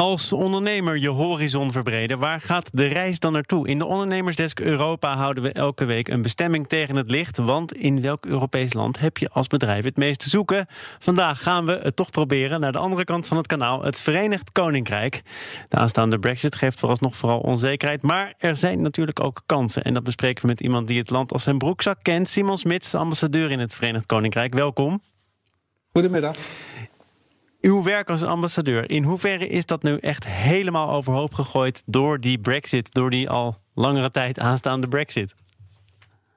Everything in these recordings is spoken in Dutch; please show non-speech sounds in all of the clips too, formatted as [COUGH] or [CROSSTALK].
Als ondernemer je horizon verbreden, waar gaat de reis dan naartoe? In de Ondernemersdesk Europa houden we elke week een bestemming tegen het licht. Want in welk Europees land heb je als bedrijf het meest te zoeken? Vandaag gaan we het toch proberen naar de andere kant van het kanaal, het Verenigd Koninkrijk. De aanstaande Brexit geeft vooralsnog vooral onzekerheid. Maar er zijn natuurlijk ook kansen. En dat bespreken we met iemand die het land als zijn broekzak kent. Simon Smits, ambassadeur in het Verenigd Koninkrijk. Welkom. Goedemiddag. Uw werk als ambassadeur, in hoeverre is dat nu echt helemaal overhoop gegooid door die Brexit, door die al langere tijd aanstaande Brexit?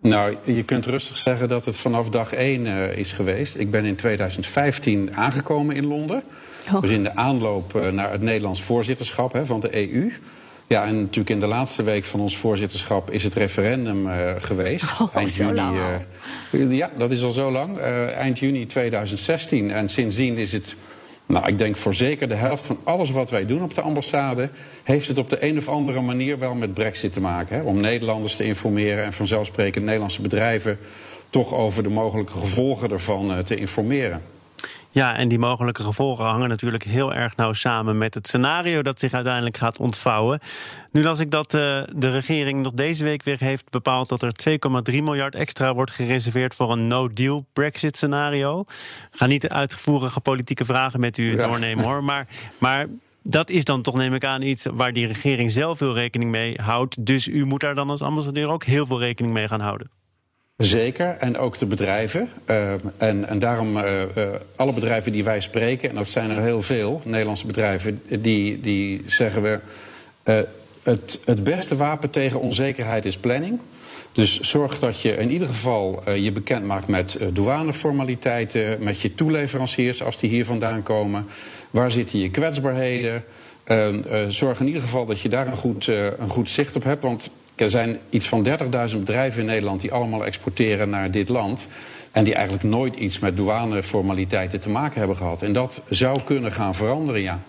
Nou, je kunt rustig zeggen dat het vanaf dag één uh, is geweest. Ik ben in 2015 aangekomen in Londen. Oh. Dus in de aanloop uh, naar het Nederlands voorzitterschap hè, van de EU. Ja, en natuurlijk in de laatste week van ons voorzitterschap is het referendum uh, geweest. Oh, eind juni. ja, dat is al zo lang. eind juni 2016. En sindsdien is het nou, ik denk voor zeker de helft van alles wat wij doen op de ambassade... heeft het op de een of andere manier wel met brexit te maken. Hè? Om Nederlanders te informeren en vanzelfsprekend Nederlandse bedrijven... toch over de mogelijke gevolgen ervan uh, te informeren. Ja, en die mogelijke gevolgen hangen natuurlijk heel erg nauw samen met het scenario dat zich uiteindelijk gaat ontvouwen. Nu las ik dat uh, de regering nog deze week weer heeft bepaald dat er 2,3 miljard extra wordt gereserveerd voor een no-deal Brexit scenario. Ik ga niet de uitgevoerige politieke vragen met u doornemen hoor, maar, maar dat is dan toch, neem ik aan, iets waar die regering zelf veel rekening mee houdt. Dus u moet daar dan als ambassadeur ook heel veel rekening mee gaan houden. Zeker, en ook de bedrijven. Uh, en, en daarom uh, uh, alle bedrijven die wij spreken, en dat zijn er heel veel, Nederlandse bedrijven, die, die zeggen we. het, het beste wapen tegen onzekerheid is planning. Dus zorg dat je in ieder geval je bekend maakt met douaneformaliteiten, met je toeleveranciers als die hier vandaan komen. Waar zitten je kwetsbaarheden? zorg in ieder geval dat je daar een goed, een goed zicht op hebt. Want er zijn iets van 30.000 bedrijven in Nederland die allemaal exporteren naar dit land. En die eigenlijk nooit iets met douaneformaliteiten te maken hebben gehad. En dat zou kunnen gaan veranderen, ja.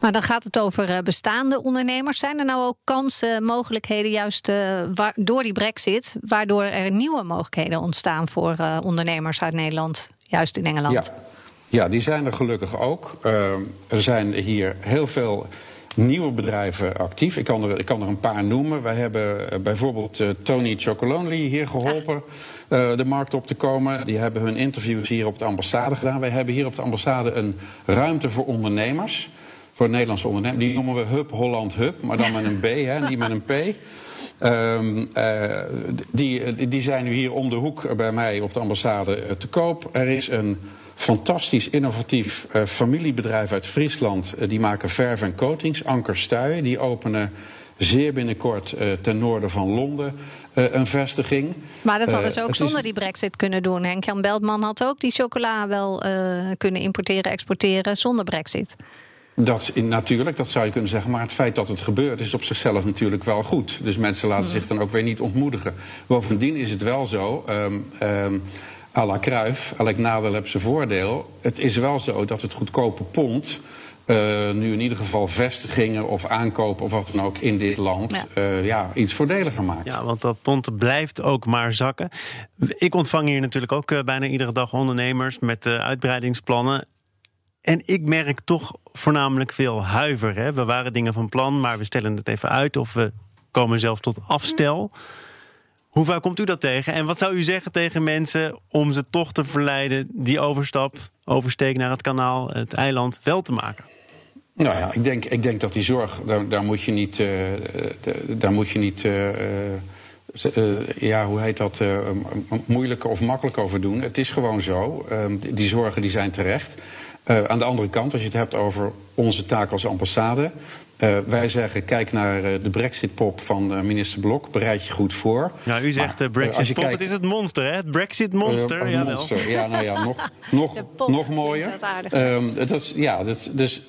Maar dan gaat het over eh, bestaande ondernemers. Zijn er nou ook kansen, mogelijkheden, juist uh, door die brexit, waardoor er nieuwe mogelijkheden ontstaan voor uh, ondernemers uit Nederland, juist in Engeland? Ja, ja die zijn er gelukkig ook. Uh, er zijn hier heel veel nieuwe bedrijven actief. Ik kan er, ik kan er een paar noemen. Wij hebben eh, bijvoorbeeld uh, Tony Chocolonely hier geholpen uh, de markt op te komen. Die hebben hun interviews hier op de ambassade gedaan. Wij hebben hier op de ambassade een ruimte voor ondernemers. Voor Nederlandse ondernemers. Die noemen we Hub Holland Hub, maar dan met een B, hè, niet met een P. Um, uh, die, die zijn nu hier om de hoek bij mij op de ambassade te koop. Er is een fantastisch innovatief uh, familiebedrijf uit Friesland. Uh, die maken verf en coatings, Anker Stuy. Die openen zeer binnenkort uh, ten noorden van Londen een vestiging. Maar dat hadden ze ook zonder is... die brexit kunnen doen. Henk-Jan Beltman had ook die chocola wel kunnen importeren, exporteren zonder brexit. Dat, natuurlijk, dat zou je kunnen zeggen. Maar het feit dat het gebeurt is op zichzelf natuurlijk wel goed. Dus mensen laten zich dan ook weer niet ontmoedigen. Bovendien is het wel zo... Um, um, à la Kruif, elk nadeel heeft zijn voordeel. Het is wel zo dat het goedkope pond... Uh, nu in ieder geval vestigingen of aankopen of wat dan ook in dit land ja. Uh, ja. iets voordeliger maakt. Ja, want dat pond blijft ook maar zakken. Ik ontvang hier natuurlijk ook uh, bijna iedere dag ondernemers met uitbreidingsplannen. En ik merk toch voornamelijk veel huiver. Hè? We waren dingen van plan, maar we stellen het even uit of we komen zelf tot afstel. Hoe vaak komt u dat tegen? En wat zou u zeggen tegen mensen om ze toch te verleiden die overstap, oversteek naar het kanaal, het eiland, wel te maken? Nou ja, ik denk, ik denk dat die zorg, daar, daar moet je niet. Uh, daar moet je niet uh, uh, ja, hoe heet dat? moeilijk of makkelijk over doen. Het is gewoon zo. Ehm, die zorgen die zijn terecht. aan de andere kant, als je het hebt over onze taak als ambassade. Uh, wij zeggen, kijk naar uh, de Brexit-pop van uh, minister Blok. Bereid je goed voor. Ja, u zegt de Brexit-pop, het is het monster, hè? Het Brexit-monster. ja, monster. ja, nou ja, nog, [LAUGHS] nog, nog mooier. Um, dat is, ja, dat, dus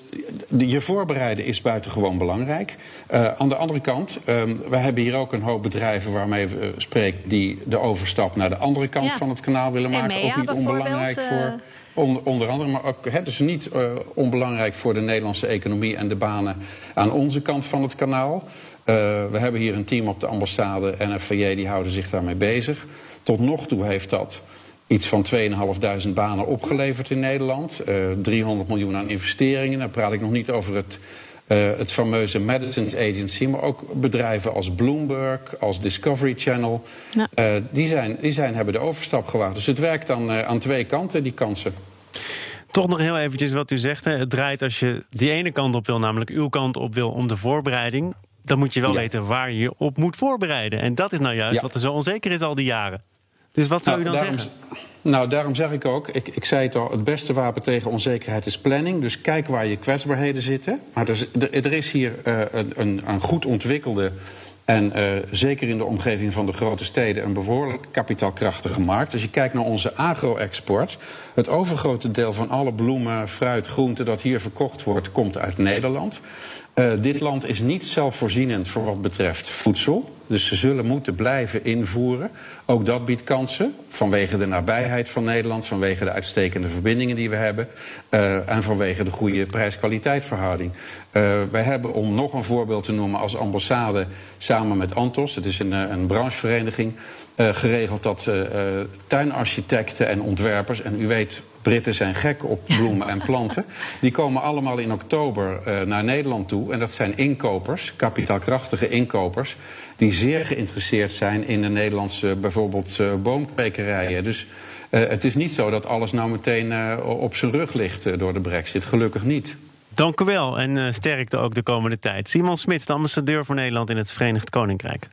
je voorbereiden is buitengewoon belangrijk. aan de andere kant, um, wij hebben hier ook een hoop bedrijven waarmee we spreken... die de overstap naar de andere kant ja. van het kanaal willen maken. Ook niet onbelangrijk voor... Onder, onder, andere, maar ook he, dus niet uh, onbelangrijk voor de Nederlandse economie en de banen aan onze kant van het kanaal. We hebben hier een team op de ambassade en FVJ die houden zich daarmee bezig. Tot nog toe heeft dat iets van 2.500 banen opgeleverd in Nederland. Uh, 300 miljoen aan investeringen. Dan praat ik nog niet over het het fameuze Medicines Agency, maar ook bedrijven als Bloomberg, als Discovery Channel. die, zijn, die zijn, hebben de overstap gewaagd. Dus het werkt aan, aan twee kanten, die kansen. Toch nog heel eventjes wat u zegt. Hè. Het draait als je die ene kant op wil, namelijk uw kant op wil om de voorbereiding. Dan moet je wel weten waar je je op moet voorbereiden. En dat is nou juist wat er zo onzeker is al die jaren. Dus wat zou nou, u dan zeggen? Nou, daarom zeg ik ook, ik, ik zei het al, het beste wapen tegen onzekerheid is planning. Dus kijk waar je kwetsbaarheden zitten. Maar er is, er, is hier uh, een, een goed ontwikkelde en uh, zeker in de omgeving van de grote steden een behoorlijk kapitaalkrachtige markt. Als je kijkt naar onze agro-export, het overgrote deel van alle bloemen, fruit, groenten dat hier verkocht wordt, komt uit Nederland. Uh, dit land is niet zelfvoorzienend voor wat betreft voedsel. Dus ze zullen moeten blijven invoeren. Ook dat biedt kansen. Vanwege de nabijheid van Nederland, vanwege de uitstekende verbindingen die we hebben. Uh, en vanwege de goede prijs-kwaliteitverhouding. Uh, wij hebben, om nog een voorbeeld te noemen, als ambassade samen met Antos, het is een, een branchevereniging, geregeld dat tuinarchitecten en ontwerpers, en u weet Britten zijn gek op bloemen en planten. [LAUGHS] Die komen allemaal in oktober uh, naar Nederland toe. En dat zijn inkopers, kapitaalkrachtige inkopers... die zeer geïnteresseerd zijn in de Nederlandse bijvoorbeeld uh, boomkwekerijen. Dus uh, het is niet zo dat alles nou meteen op zijn rug ligt door de brexit. Gelukkig niet. Dank u wel en sterkte ook de komende tijd. Simon Smits, de ambassadeur voor Nederland in het Verenigd Koninkrijk.